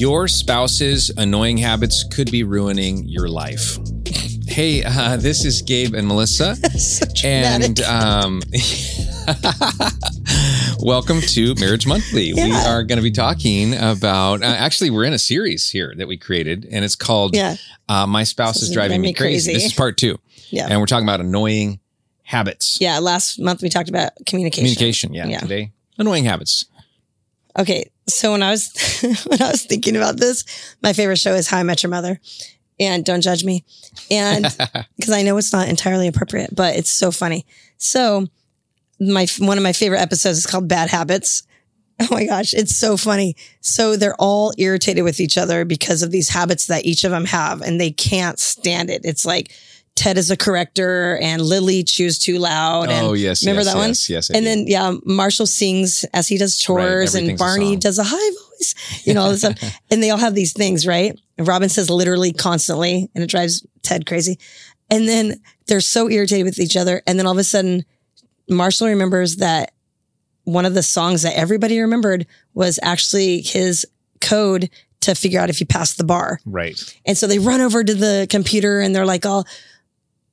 Your spouse's annoying habits could be ruining your life. Hey, uh, this is Gabe and Melissa. so and um, welcome to Marriage Monthly. We are going to be talking about, uh, actually, we're in a series here that we created, and it's called yeah. uh, My Spouse This is Driving me crazy. crazy. This is part two. Yeah. And we're talking about annoying habits. Yeah. Last month we talked about communication. Communication. Yeah. Yeah. Today, annoying habits. Okay. So when I was when I was thinking about this, my favorite show is How I Met Your Mother. And don't judge me. And because I know it's not entirely appropriate, but it's so funny. So my one of my favorite episodes is called Bad Habits. Oh my gosh, it's so funny. So they're all irritated with each other because of these habits that each of them have and they can't stand it. It's like Ted is a corrector and Lily chews too loud. and oh, yes. remember yes, that one? yes, Yes. And then yeah, Marshall sings as he does chores, and everything's a Barney does a high voice, you know, all this stuff. And they all have these things, right? And Robin says literally constantly, and it drives Ted crazy. And then they're so irritated with each other, and then all of a sudden, Marshall remembers that one of the songs that everybody remembered was actually his code to figure out if you passed the bar. right. And so they run over to the computer and they're like, all,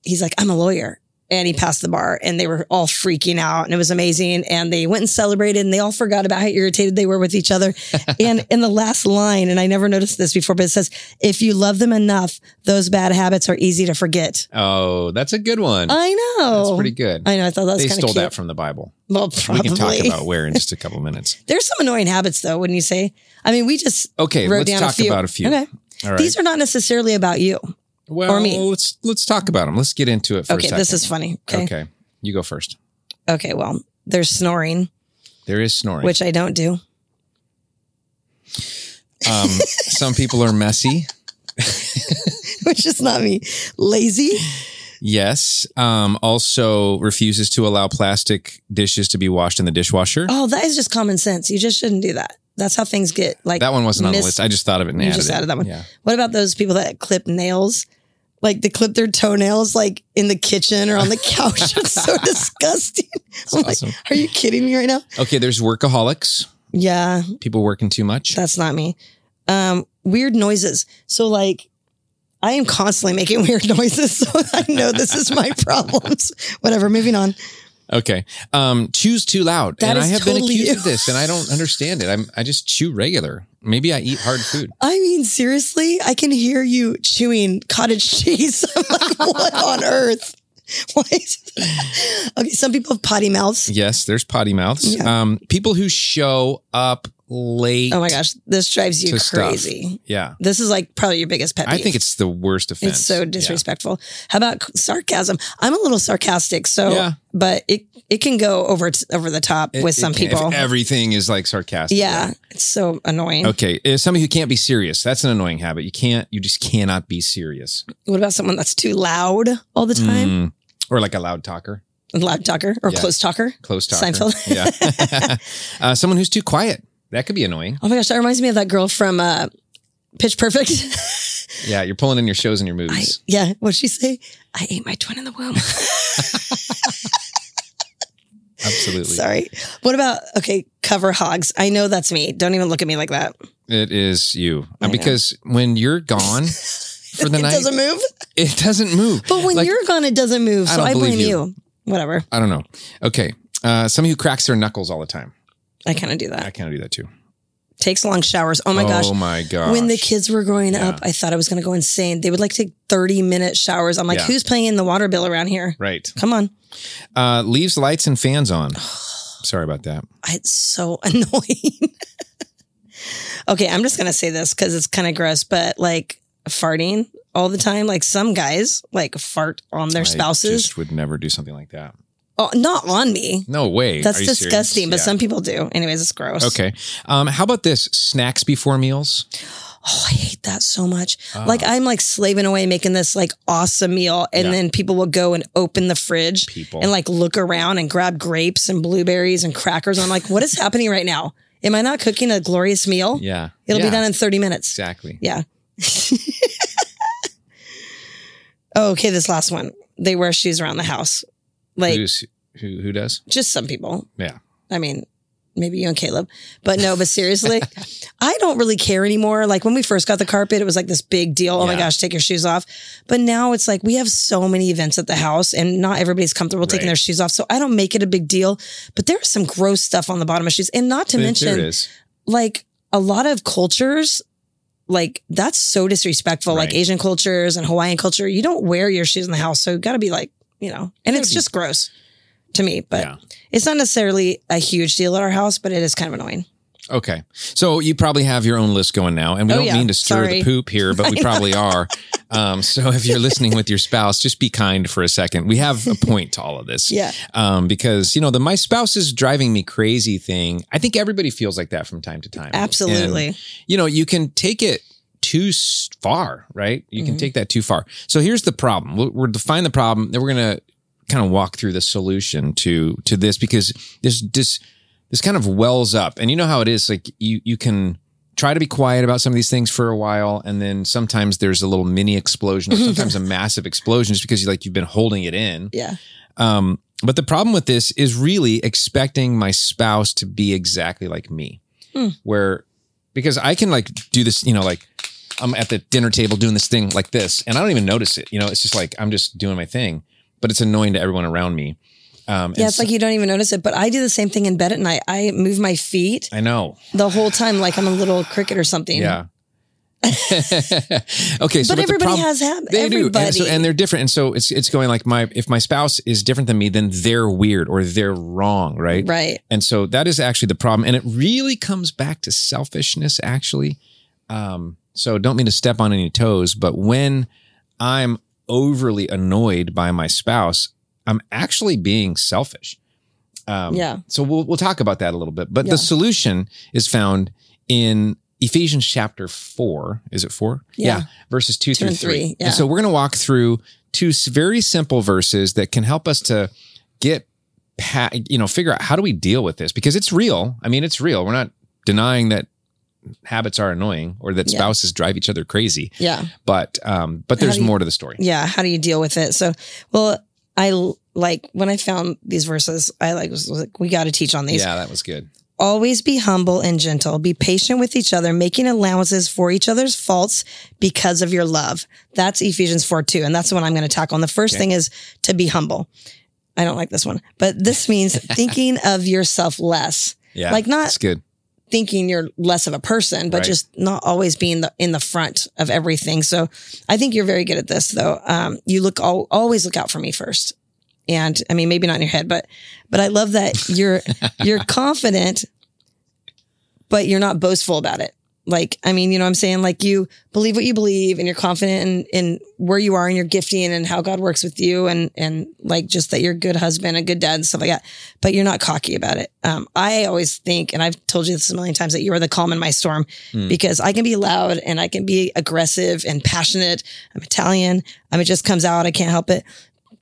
he's like, I'm a lawyer. And he passed the bar and they were all freaking out and it was amazing. And they went and celebrated and they all forgot about how irritated they were with each other. and in the last line, and I never noticed this before, but it says, if you love them enough, those bad habits are easy to forget. Oh, that's a good one. I know. That's pretty good. I know. I thought that was they stole cute. that from the Bible. well, We can talk about where in just a couple minutes. There's some annoying habits though, wouldn't you say? I mean, we just Okay, wrote let's down talk a few. about a few. Okay. All right. These are not necessarily about you. Well, or me. let's let's talk about them. Let's get into it Okay. This is funny. Okay. okay. You go first. Okay. Well, there's snoring, There is snoring. which I don't do. um, some people are messy. which is not me. Lazy. Yes. Um, also refuses to allow plastic dishes to be washed in the dishwasher. Oh, that is just common sense. You just shouldn't do that. That's how things get like. that one wasn't on the list. I just thought of it and You added just it. added that one. Yeah. What about those people that clip nails? Like they clip their toenails like in the kitchen or on the couch. it's so disgusting. I'm like, are you kidding me right now? Okay. There's workaholics. Yeah, People working too much. that's not me. Um, weird noises. So like, I am constantly making weird noises, so I know this is my problems. Whatever. Moving on. Okay. Um, chews too loud. That and I have been accused you. of this and I don't understand it. I'm, I just chew regular. Maybe I eat hard food. I mean, seriously, I can hear you chewing cottage cheese. I'm like, what on earth? Why okay, some people have potty mouths. Yes, there's potty mouths. Yeah. Um, people who show up late. Oh my gosh, this drives you to stuff. crazy. Yeah. This is like probably your biggest pet peeve. I think it's the worst offense. it's so Yeah. disrespectful. How about sarcasm? I'm a little sarcastic, so Yeah. but it it can go over t- over the top It- with it some can- if people. everything is like sarcastic. yeah, it's so annoying. Okay. Uh, Somebody who can't be serious. That's an annoying habit. You can't, you just cannot be serious. What about someone that's too loud all the time? Mm. Or like a loud talker, Loud talker or Yeah. close talker? close talker. Seinfeld. Yeah. uh, someone who's too quiet. That could be annoying. Oh my gosh, that reminds me of that girl from uh, Pitch Perfect. Yeah. You're pulling in your shows and your I, movies. yeah, what'd she say? I ate my twin in the womb. Absolutely. Sorry. What about okay, cover hogs? I know that's me. Don't even look at me like that. It is you. Uh, I know. because when you're gone for the it night, doesn't move. it doesn't move. But when Like, you're gone, it doesn't move. I So don't I, blame you. you. Whatever. I don't know. Okay. Uh, somebody who cracks their knuckles all the time. I kind of do that. I kind of do that too. Takes long showers. Oh my gosh. oh my gosh. When the kids were growing Yeah. up, I thought I was going to go insane. They would like take 30 minute showers. I'm like, Yeah. who's paying in the water bill around here? Right. Come on. Uh, leaves lights and fans on. Sorry about that. It's so annoying. okay, I'm just going to say this because it's kind of gross, but like farting all the time, like some guys like fart on their I spouses. just would never do something like that. Oh, not on me. No way. That's you serious? disgusting, but Yeah. some people do. Anyways, it's gross. Okay. Um, how about this? Snacks before meals. Oh, I hate that so much. Ah. Like I'm like slaving away making this like awesome meal and Yeah. then people will go and open the fridge People. and like look around and grab grapes and blueberries and crackers. And I'm like, what is happening right now? Am I not cooking a glorious meal? Yeah. It'll Yeah. be done in 30 minutes. Exactly. Yeah. oh, okay. This last one. They wear shoes around the house. Like Who's, who, who does? just some people. Yeah. I mean, maybe you and Caleb, but no, but seriously, I don't really care anymore. Like when we first got the carpet, it was like this big deal. Oh my gosh, take your shoes off. But now it's like we have so many events at the house and not everybody's comfortable taking their shoes off. So I don't make it a big deal, but there's some gross stuff on the bottom of shoes. And not to There- mention, there it is. like a lot of cultures, like that's so disrespectful. Like Asian cultures and Hawaiian culture, you don't wear your shoes in the house. So you got to be like, you know, and it's just gross to me, but Yeah. it's not necessarily a huge deal at our house, but it is kind of annoying. Okay. So you probably have your own list going now, and we Oh, don't yeah. mean to stir Sorry. the poop here, but we probably are. Um, so if you're listening with your spouse, just be kind for a second. We have a point to all of this. Yeah. Um, because, you know, the my spouse is driving me crazy thing, I think everybody feels like that from time to time. Absolutely. And, you know, you can take it too far, right? You Mm-hmm. can take that too far. So here's the problem. We'll, we'll define the problem. Then we're going to kind of walk through the solution to to this because there's this this kind of wells up, and you know how it is. Like you you can try to be quiet about some of these things for a while, and then sometimes there's a little mini explosion, or sometimes a massive explosion, just because you like you've been holding it in. Yeah. Um, but the problem with this is really expecting my spouse to be exactly like me, Hmm. where because I can like do this, you know, like I'm at the dinner table doing this thing like this, and I don't even notice it. You know, it's just like I'm just doing my thing, but it's annoying to everyone around me. Um, Yeah, it's like you don't even notice it, but I do the same thing in bed at night. I move my feet I know. the whole time like I'm a little cricket or something. Yeah. okay, so But the everybody prob- has habits. They do, and, so, and they're different. And so it's it's going like my if my spouse is different than me, then they're weird or they're wrong, right? Right. And so that is actually the problem. And it really comes back to selfishness, actually. Um, so don't mean to step on any toes, but when I'm overly annoyed by my spouse, I'm actually being selfish. Um, Yeah. So we'll, we'll talk about that a little bit. But Yeah. the solution is found in Ephesians chapter four. Is it four? Yeah. Verses two, through and three. three, yeah. And so we're going to walk through two very simple verses that can help us to get pa- you know, figure out how do we deal with this because it's real. I mean, it's real. We're not denying that habits are annoying or that Yeah. spouses drive each other crazy, Yeah. but um, but there's you- more to the story. Yeah. How do you deal with it? So, well, I like when I found these verses, I like was like, we got to teach on these. Yeah, that was good. Always be humble and gentle. Be patient with each other, making allowances for each other's faults because of your love. That's Ephesians 4 2. And that's the one I'm going to tackle. And the first Okay. thing is to be humble. I don't like this one, but this means thinking of yourself less. Yeah, Like not- That's good. Thinking you're less of a person, but Right. just not always being the, in the front of everything. So I think you're very good at this though. Um, you look, al- always look out for me first. And I mean, maybe not in your head, but, but I love that you're, you're confident, but you're not boastful about it. Like, I mean, you know what I'm saying? Like you believe what you believe and you're confident in, in where you are in your gifting and how God works with you and, and like just that you're a good husband, a good dad and stuff like that. But you're not cocky about it. Um, I always think, and I've told you this a million times that you are the calm in my storm because I can be loud and I can be aggressive and passionate. I'm Italian. I mean, it just comes out. I can't help it.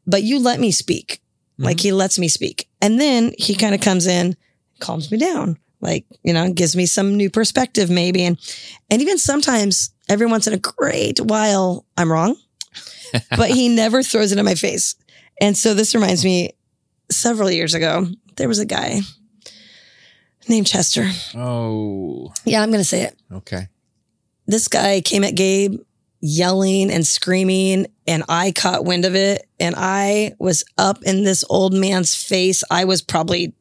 But you let me speak. Like he lets me speak. And then he kind of comes in, calms me down like you know gives me some new perspective maybe. And and even sometimes every once in a great while i'm wrong but he never throws it in my face. And so this reminds me several years ago there was a guy named chester. Oh, yeah i'm gonna say it. Okay. this guy came at gabe yelling and screaming and i caught wind of it and i was up in this old man's face. I was probably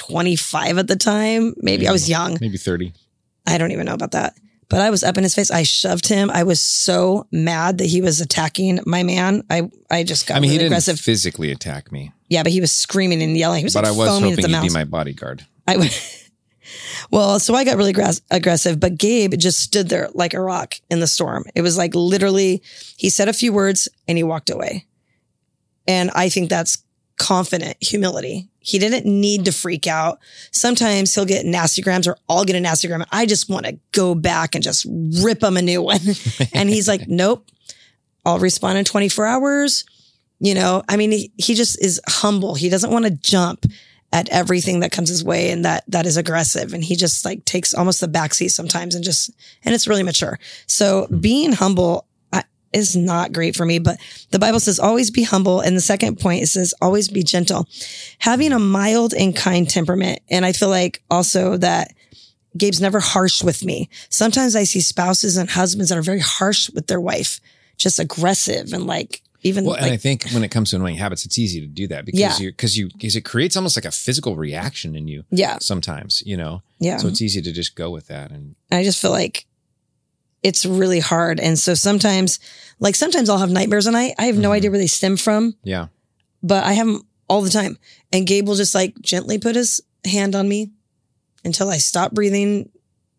25 at the time maybe i was young Maybe 30. I don't even know about that. But I was up in his face. I shoved him. I was so mad that he was attacking my man. I I just got I mean, he didn't aggressive. physically attack me, yeah, but he was screaming and yelling. He was but like I was foaming hoping at the he'd be mouth. my bodyguard. I I w- well, so I got really aggress- aggressive, but Gabe just stood there like a rock in the storm. It was like literally, he said a few words and he walked away. And I think that's confident humility. He didn't need to freak out. Sometimes he'll get nasty grams or I'll get a nasty gram. I just want to go back and just rip him a new one. and he's like, nope, I'll respond in 24 hours. You know, I mean, he, he just is humble. He doesn't want to jump at everything that comes his way and that that is aggressive and he just like takes almost the backseat sometimes and just and it's really mature so being humble is not great for me. But the Bible says always be humble. And the second point, it says always be gentle, having a mild and kind temperament. And I feel like also that Gabe's never harsh with me. Sometimes I see spouses and husbands that are very harsh with their wife, just aggressive and like even Well, like, and I think when it comes to annoying habits, it's easy to do that because Yeah. you because you because it creates almost like a physical reaction in you yeah, sometimes, you know. yeah. So it's easy to just go with that and I just feel like it's really hard. And so sometimes, like sometimes I'll have nightmares and I, I have no Mhm. idea where they stem from, yeah. but I have them all the time. And Gabe will just like gently put his hand on me until I stop breathing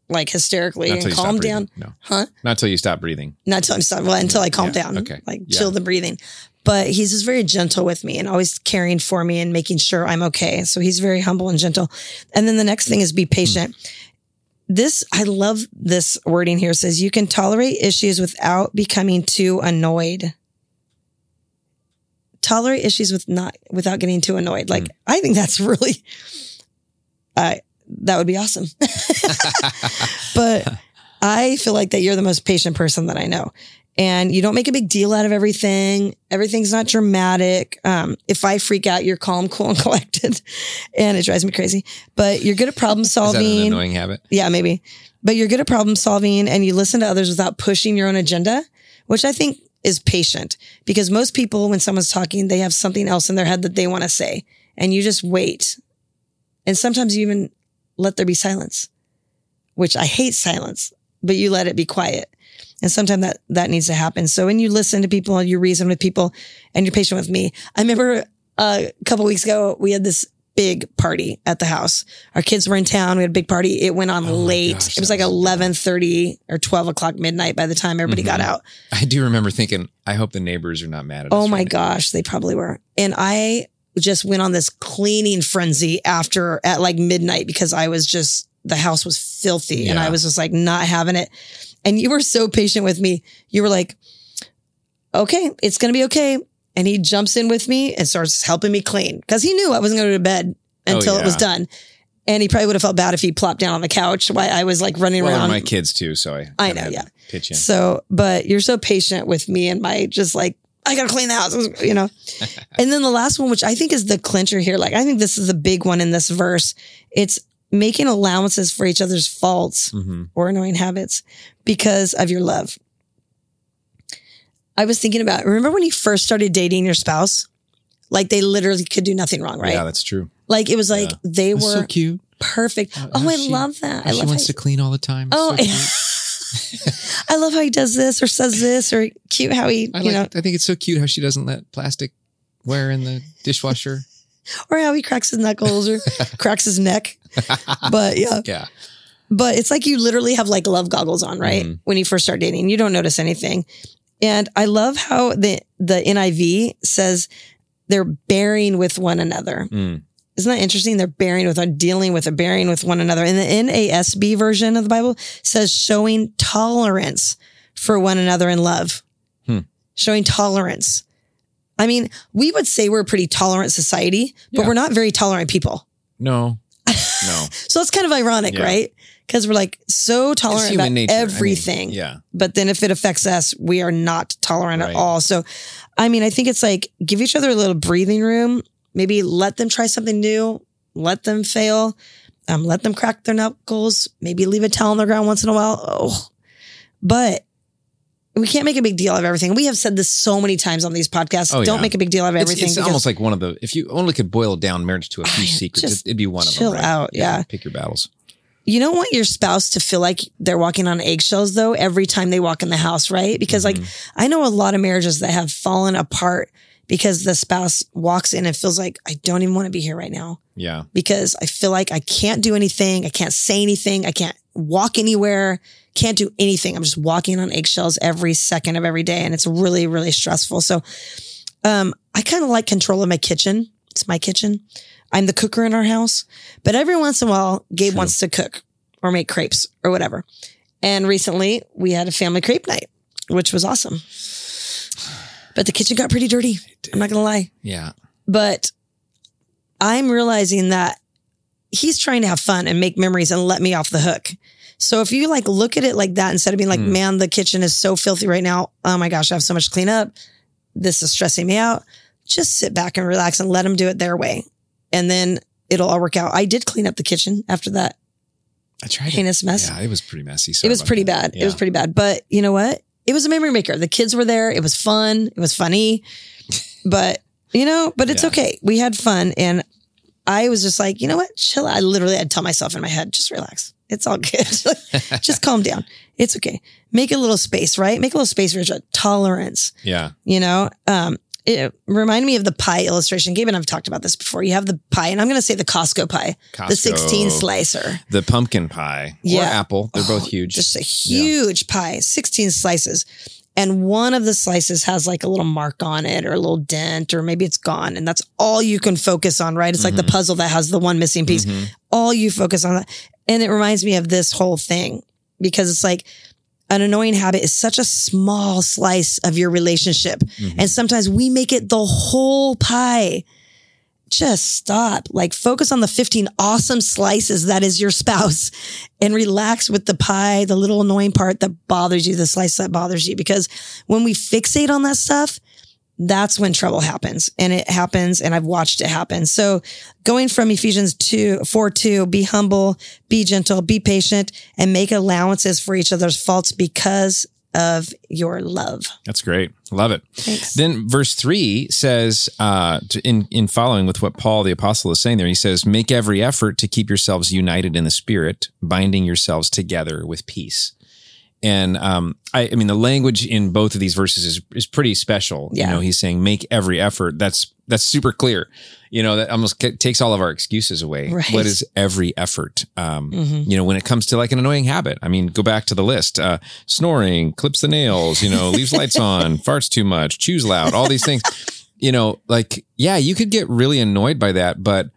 like hysterically Not and till you stop calm down. No. Huh? Not until you stop breathing. Not until I'm stop, well, until I calm Yeah, down. okay, Like yeah. chill the breathing. But he's just very gentle with me and always caring for me and making sure I'm okay. So he's very humble and gentle. And then the next thing is be patient. This, I love this wording here It says you can tolerate issues without becoming too annoyed. Tolerate issues with not, without getting too annoyed. Like, mm. I think that's really, I, that would be awesome. but I feel like that you're the most patient person that I know. And you don't make a big deal out of everything. Everything's not dramatic. Um, if I freak out, you're calm, cool, and collected. And it drives me crazy. But you're good at problem Is that an solving. annoying habit? Yeah, maybe. But you're good at problem solving and you listen to others without pushing your own agenda, which I think is patient because most people, when someone's talking, they have something else in their head that they want to say and you just wait. And sometimes you even let there be silence, which I hate silence, but you let it be quiet. And sometimes that, that needs to happen. So when you listen to people and you reason with people and you're patient with me, I remember uh, a couple weeks ago, we had this big party at the house. Our kids were in town. We had a big party. It went on Oh late. gosh, it was like was- eleven thirty or twelve o'clock midnight by the time everybody got Mhm. out. I do remember thinking, I hope the neighbors are not mad at us. Oh my right now. gosh, they probably were. And I just went on this cleaning frenzy after at like midnight because I was just the house was filthy and I was just like not having it. And you were so patient with me. You were like, "Okay, it's going to be okay." And he jumps in with me and starts helping me clean because he knew I wasn't going to go to bed Oh, until it was done. And he probably would have felt bad if he plopped down on the couch while I was like running Well, around. my kids too, so I I know, yeah. pitch in. So, but you're so patient with me and my just like, I gotta clean the house, you know? and then the last one, which I think is the clincher here, like I think this is the big one in this verse. It's making allowances for each other's faults hmm or annoying habits because of your love. I was thinking about, remember when you first started dating your spouse? Like they literally could do nothing wrong, right? Yeah, that's true. like it was like Yeah. they It's were so cute. perfect. How- oh, I she- love that. I How she wants how- to clean all the time. It's Oh, so cute. I love how he does this or says this or cute how he, I you like. know, I think it's so cute how she doesn't let plastic wear in the dishwasher. Or how he cracks his knuckles or cracks his neck. But yeah, yeah, but it's like you literally have like love goggles on, right? Mhm. When you first start dating, you don't notice anything. And I love how the the NIV says they're bearing with one another. Mm. Isn't that interesting? They're bearing with, or dealing with, or bearing with one another. And the NASB version of the Bible says showing tolerance for one another in love. Hmm. Showing tolerance. I mean, we would say we're a pretty tolerant society, but Yeah. we're not very tolerant people. no, no. So that's kind of ironic, Yeah. right? Because we're like so tolerant about nature. I mean, everything. yeah, But then if it affects us, we are not tolerant Right. at all. So, I mean, I think it's like give each other a little breathing room. Maybe let them try something new. Let them fail. Um, let them crack their knuckles. Maybe leave a towel on the ground once in a while. Oh, but we can't make a big deal of everything. We have said this so many times on these podcasts. Oh, Don't yeah. make a big deal of everything. it's because- almost like one of the. If you only could boil down marriage to a few secrets, it'd be one of chill them. right? out, yeah. pick your battles. you don't want your spouse to feel like they're walking on eggshells though every time they walk in the house, right? Because like mm-hmm. I know a lot of marriages that have fallen apart because the spouse walks in and feels like I don't even want to be here right now Yeah, because I feel like I can't do anything, I can't say anything, I can't walk anywhere, can't do anything. I'm just walking on eggshells every second of every day and it's really really stressful. So um I kind of like control of my kitchen. It's my kitchen. I'm the cooker in our house, but every once in a while Gabe True. wants to cook or make crepes or whatever. And recently we had a family crepe night, which was awesome. But the kitchen got pretty dirty. I'm not going to lie yeah. but I'm realizing that he's trying to have fun and make memories and let me off the hook. So if you like look at it like that instead of being like, Mm. man, the kitchen is so filthy right now. Oh my gosh, I have so much to clean up. This is stressing me out. Just sit back and relax and let them do it their way. And then it'll all work out. I did clean up the kitchen after that I tried it. heinous mess. Yeah, it was pretty messy. it was pretty that. bad. It was pretty bad. But you know what? It was a memory maker. The kids were there. It was fun. It was funny. But you know, but it's Yeah. okay. We had fun. And I was just like, you know what? Chill. I literally had to tell myself in my head, just relax. It's all good. just calm down. It's okay. Make a little space, right? Make a little space for. Tolerance Yeah. you know um it reminded me of the pie illustration gabe and i've talked about this before you have the pie and i'm going to say the costco pie the 16 slicer The pumpkin pie Yeah. or apple. They're both Oh, huge. just a huge pie 16 slices and one of the slices has like a little mark on it or a little dent or maybe it's gone and that's all you can focus on right it's like the puzzle that has the one missing piece Mhm. all you focus on that. And it reminds me of this whole thing because it's like an annoying habit is such a small slice of your relationship. Mhm. And sometimes we make it the whole pie. Just stop. Like focus on the 15 awesome slices that is your spouse and relax with the pie, the little annoying part that bothers you, the slice that bothers you. Because when we fixate on that stuff, that's when trouble happens and it happens and I've watched it happen. So going from Ephesians 2, 4, 2, be humble, be gentle, be patient and make allowances for each other's faults because of your love. That's great. Love it. Thanks. Then verse three says, uh, in in following with what Paul the apostle is saying there, he says, "Make every effort to keep yourselves united in the Spirit, binding yourselves together with peace." And um, I, I mean, the language in both of these verses is is pretty special. Yeah. You know, he's saying, "Make every effort." That's that's super clear. You know, that almost ca- takes all of our excuses away. Right. What is every effort? Um, Mhm. you know, when it comes to like an annoying habit. I mean, go back to the list. Uh, snoring, clips the nails, you know, leaves lights on, farts too much, chews loud, all these things. You know, like, yeah, you could get really annoyed by that, but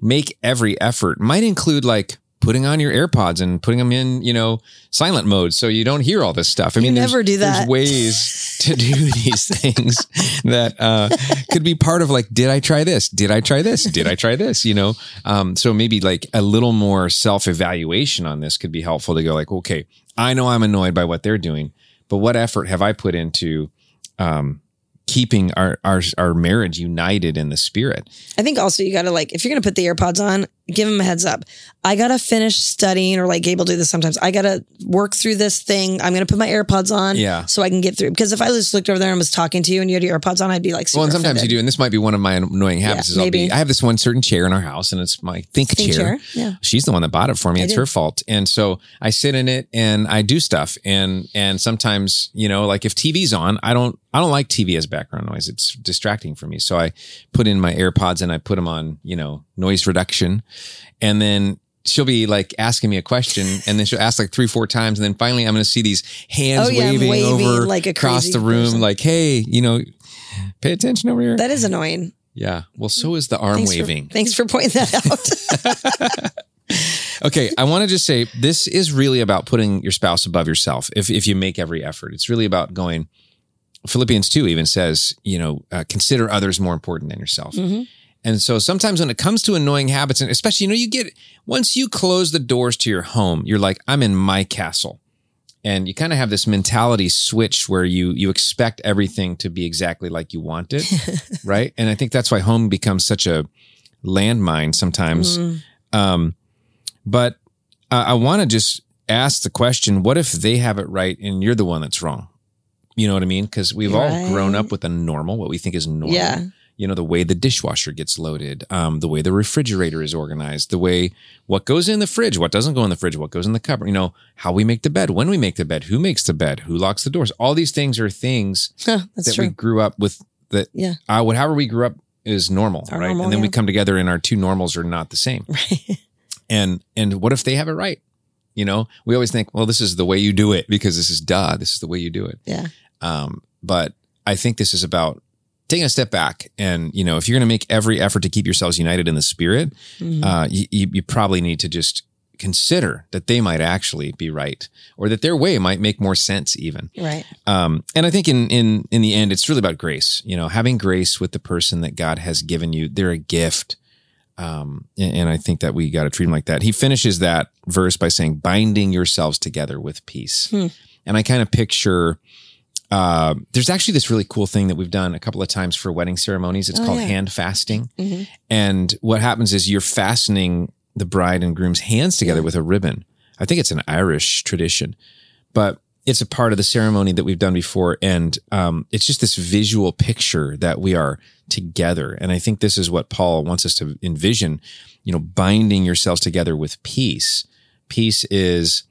make every effort might include like putting on your AirPods and putting them in, you know, silent mode so you don't hear all this stuff. I mean, there's- never do There's that. ways to do these things that uh, could be part of like, did I try this? Did I try this? Did I try this? You know, um, so maybe like a little more self evaluation on this could be helpful to go like, okay, I know I'm annoyed by what they're doing, but what effort have I put into um, keeping our, our our marriage united in the spirit? I think also you got to like, if you're going to put the AirPods on, give them a heads up. I got to finish studying or like Gabe will do this sometimes. I got to work through this thing. I'm going to put my AirPods on Yeah. so I can get through. Because if I just looked over there and was talking to you and you had your AirPods on, I'd be like, well, and sometimes offended. you do, and this might be one of my annoying habits. Yeah, is I'll be, maybe. I have this one certain chair in our house, and it's my think, Think chair. chair? Yeah. She's the one that bought it for me. I it's did. her fault, and so I sit in it and I do stuff, and and sometimes you know, like if TV's on, I don't I don't like TV as background noise. It's distracting for me. So I put in my AirPods and I put them on, you know, noise reduction, and then. She'll be like asking me a question, and then she'll ask like three, four times, and then finally I'm going to see these hands Oh, yeah, waving, waving over like across the room, person. like, "Hey, you know, pay attention over here." That is annoying. Yeah. Well, so is the arm Thanks waving. For, thanks for pointing that out. okay. I want to just say this is really about putting your spouse above yourself. If, if you make every effort, it's really about going. Philippians 2 even says, you know, uh, consider others more important than yourself. Mhm. And so sometimes when it comes to annoying habits, and especially, you know, you get, once you close the doors to your home, you're like, I'm in my castle. And you kind of have this mentality switch where you, you expect everything to be exactly like you want it. right. And I think that's why home becomes such a landmine sometimes. Mm. Um, but uh, I want to just ask the question: What if they have it right and you're the one that's wrong? You know what I mean? Because we've all grown up with a normal, what we think is normal. Yeah. You know, the way the dishwasher gets loaded, um, the way the refrigerator is organized, the way what goes in the fridge, what doesn't go in the fridge, what goes in the cupboard, you know, how we make the bed, when we make the bed, who makes the bed, who locks the doors. All these things are things Huh, that true. we grew up with that Yeah. uh, what however we grew up is normal, Our right? normal, and then we come together and our two normals are not the same. Right. And and what if they have it right? You know, we always think, well, this is the way you do it because this is duh, this is the way you do it. Yeah. Um, but I think this is about taking a step back and you know, if you're going to make every effort to keep yourselves united in the spirit, Mhm. uh, you, you probably need to just consider that they might actually be right or that their way might make more sense even. right. Um, and I think in in in the end, it's really about grace. You know, having grace with the person that God has given you. They're a gift. Um, and, and I think that we got to treat him like that. He finishes that verse by saying, binding yourselves together with peace. Hmm. And I kind of picture, uh, there's actually this really cool thing that we've done a couple of times for wedding ceremonies. It's Oh, called yeah. hand fasting. Mhm. And what happens is you're fastening the bride and groom's hands together Yeah. with a ribbon. I think it's an Irish tradition, but it's a part of the ceremony that we've done before. And um, it's just this visual picture that we are together. And I think this is what Paul wants us to envision, you know, binding yourselves together with peace. Peace is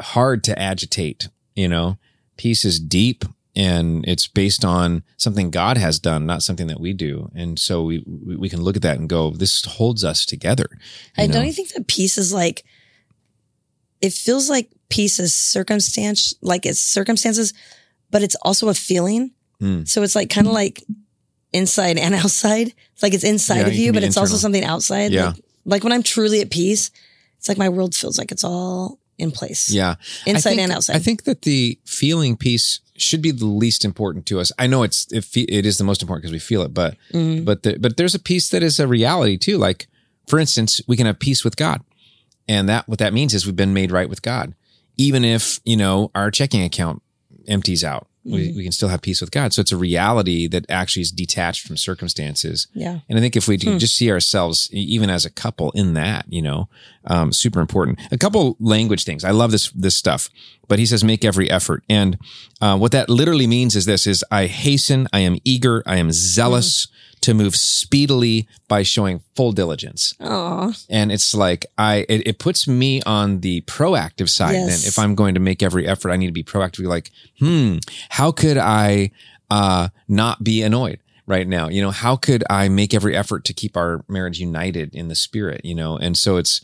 hard to agitate, you know, peace is deep and it's based on something God has done, not something that we do. And so we, we can look at that and go, this holds us together. I know? don't you think that peace is like it feels like peace is circumstance like it's circumstances, but it's also a feeling. Mm. So it's like kind of like inside and outside. It's like it's inside Yeah, of you but be it's also something outside. Yeah. Like, like when I'm truly at peace, it's like my world feels like it's all in place. Yeah. Inside think, and outside. I think that the feeling peace should be the least important to us. I know it's it, fe- it is the most important because we feel it, but Mhm. but the, but there's a peace that is a reality too. Like for instance, we can have peace with God, and that what that means is we've been made right with God, even if you know our checking account empties out. We, Mhm. we can still have peace with God. So it's a reality that actually is detached from circumstances. Yeah. And I think if we Hmm. just see ourselves, even as a couple, in that, you know, um, super important. A couple language things. I love this this stuff. But he says, make every effort. And uh, what that literally means is this: is I hasten, I am eager, I am zealous to move speedily by showing full diligence. Aw. And it's like I, it, it puts me on the proactive side. Yes. Then, if I'm going to make every effort, I need to be proactively like, hmm, how could I uh, not be annoyed? right now you know how could i make every effort to keep our marriage united in the spirit you know and so it's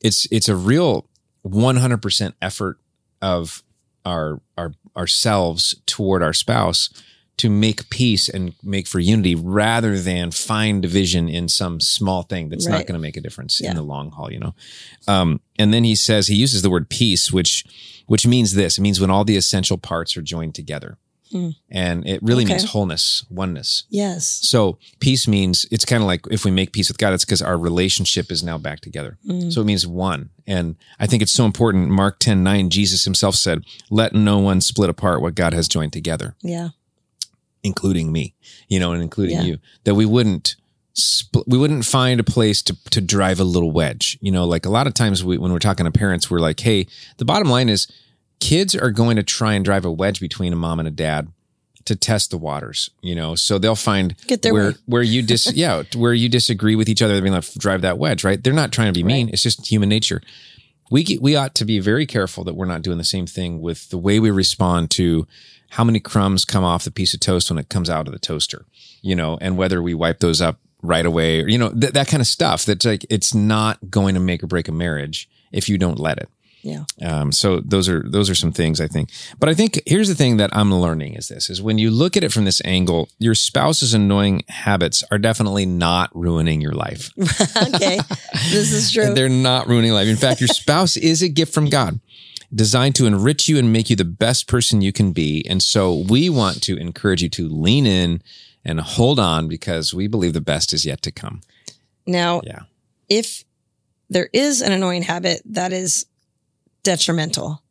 it's it's a real 100% effort of our our ourselves toward our spouse to make peace and make for unity rather than find division in some small thing that's not going to make a difference Yeah. in the long haul you know um, and then he says he uses the word peace which which means this it means when all the essential parts are joined together Hmm. and it really Okay. means wholeness oneness Yes. so peace means it's kind of like if we make peace with God, it's because our relationship is now back together. Mm. So it means one. And I think it's so important. Mark 10 9, Jesus himself said, Let no one split apart what God has joined together, Yeah. Including me, you know, and including Yeah. you. That we wouldn't spl- we wouldn't find a place to to drive a little wedge. You know, like a lot of times we, when we're talking to parents, we're like, hey, the bottom line is kids are going to try and drive a wedge between a mom and a dad to test the waters, you know. So they'll find Get their where way. where you dis yeah where you disagree with each other. They're going to drive that wedge, right? They're not trying to be mean. It's just human nature. We get, we ought to be very careful that we're not doing the same thing with the way we respond to how many crumbs come off the piece of toast when it comes out of the toaster, you know, and whether we wipe those up right away or you know th- that kind of stuff. That's like it's not going to make or break a marriage if you don't let it. Yeah. Um, so those are those are some things I think. But I think here's the thing that I'm learning is this is when you look at it from this angle, your spouse's annoying habits are definitely not ruining your life. okay. this is true. They're not ruining life. In fact, your spouse is a gift from God, designed to enrich you and make you the best person you can be. And so we want to encourage you to lean in and hold on because we believe the best is yet to come. Now, Yeah. if there is an annoying habit that is detrimental,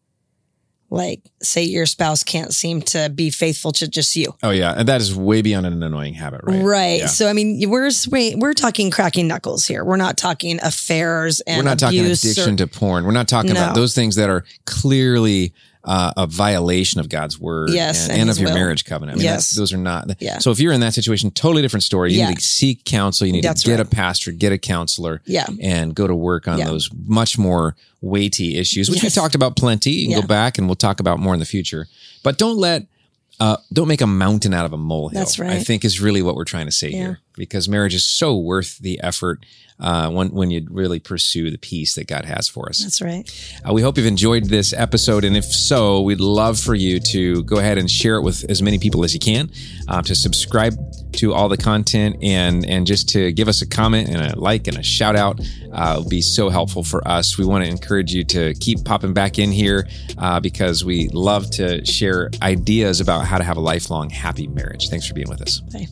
like say your spouse can't seem to be faithful to just you. Oh yeah, and that is way beyond an annoying habit, right? Yeah. So I mean, we're we're talking cracking knuckles here. We're not talking affairs and We're not talking abuse or- addiction to porn. We're not talking about those things that are clearly uh, a violation of God's word Yes, and, and and of your will. marriage covenant. I mean, Yes. those are not. Yeah. So if you're in that situation, totally different story. You Yeah. need to seek counsel. You need That's to get right. a pastor, get a counselor, Yeah. and go to work on Yeah. those much more weighty issues, which we Yes. talked about plenty. You can go back and we'll talk about more in the future. But don't let. Uh, don't make a mountain out of a molehill. That's right. I think is really what we're trying to say here, because marriage is so worth the effort uh, when when you really pursue the peace that God has for us. That's right. Uh, we hope you've enjoyed this episode. And if so, we'd love for you to go ahead and share it with as many people as you can, uh, to subscribe to all the content and, and just to give us a comment and a like and a shout out. Uh, it would be so helpful for us. We want to encourage you to keep popping back in here uh, because we love to share ideas about how to have a lifelong happy marriage. Thanks for being with us. Bye.